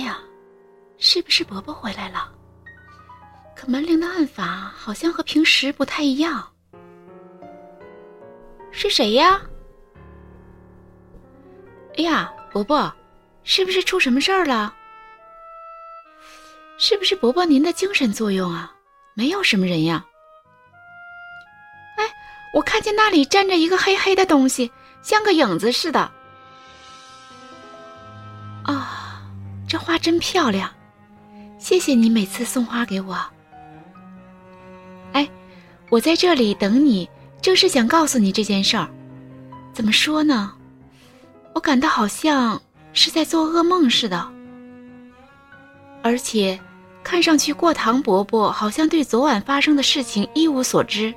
哎呀，是不是伯伯回来了？可门铃的按法好像和平时不太一样。是谁呀？哎呀，伯伯，是不是出什么事儿了？是不是伯伯您的精神作用啊？没有什么人呀。哎，我看见那里站着一个黑黑的东西，像个影子似的。花真漂亮，谢谢你每次送花给我。哎，我在这里等你，正是想告诉你这件事儿。怎么说呢？我感到好像是在做噩梦似的，而且看上去过堂伯伯好像对昨晚发生的事情一无所知。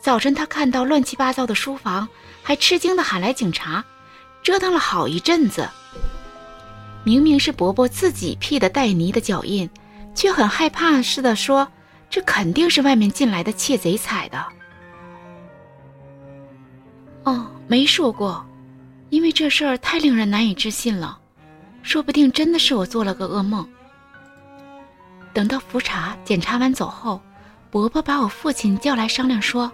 早晨他看到乱七八糟的书房，还吃惊的喊来警察，折腾了好一阵子。明明是伯伯自己辟的带泥的脚印，却很害怕似的说：“这肯定是外面进来的窃贼踩的。”哦，没说过。因为这事儿太令人难以置信了，说不定真的是我做了个噩梦。等到复查检查完走后，伯伯把我父亲叫来商量说：“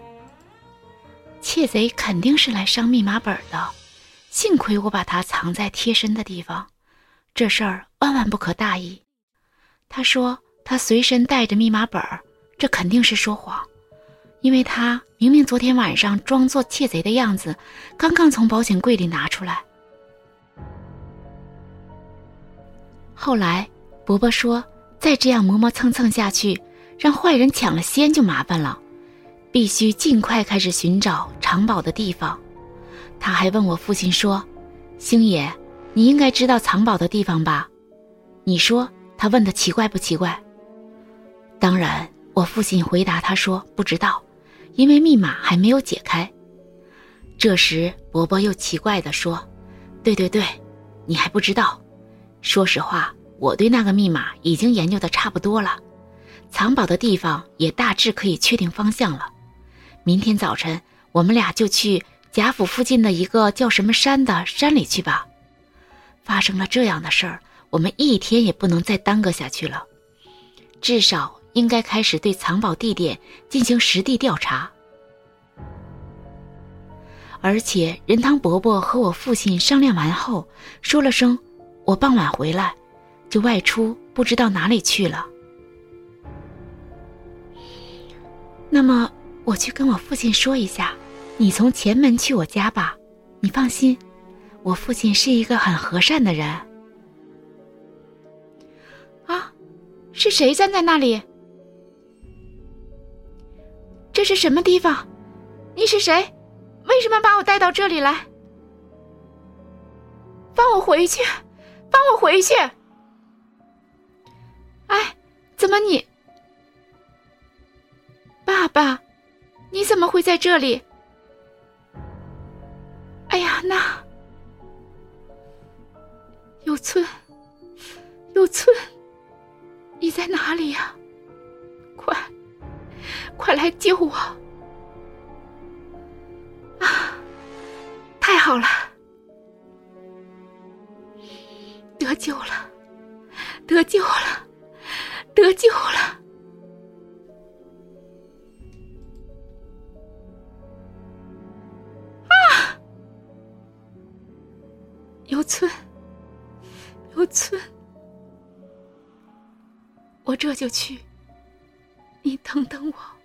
窃贼肯定是来伤密码本的，幸亏我把它藏在贴身的地方，这事儿万万不可大意。”他说他随身带着密码本，这肯定是说谎。因为他明明昨天晚上装作窃贼的样子，刚刚从保险柜里拿出来。后来伯伯说，再这样磨磨蹭蹭下去，让坏人抢了先就麻烦了，必须尽快开始寻找藏宝的地方。他还问我父亲说：“星爷，你应该知道藏宝的地方吧？”你说他问的奇怪不奇怪？当然，我父亲回答他说：“不知道。”因为密码还没有解开，这时伯伯又奇怪地说：“对对对，你还不知道。说实话，我对那个密码已经研究的差不多了，藏宝的地方也大致可以确定方向了。明天早晨，我们俩就去贾府附近的一个叫什么山的山里去吧。发生了这样的事儿，我们一天也不能再耽搁下去了，至少。”应该开始对藏宝地点进行实地调查，而且任汤伯伯和我父亲商量完后，说了声“我傍晚回来”，就外出，不知道哪里去了。那么我去跟我父亲说一下，你从前门去我家吧，你放心，我父亲是一个很和善的人。啊，是谁站在那里？这是什么地方？你是谁？为什么把我带到这里来？放我回去！放我回去！哎，怎么你？爸爸，你怎么会在这里？哎呀，那有村，有村，你在哪里呀？快！快来救我！啊，太好了，得救了，得救了，得救了！啊，有村，有村，我这就去，你等等我。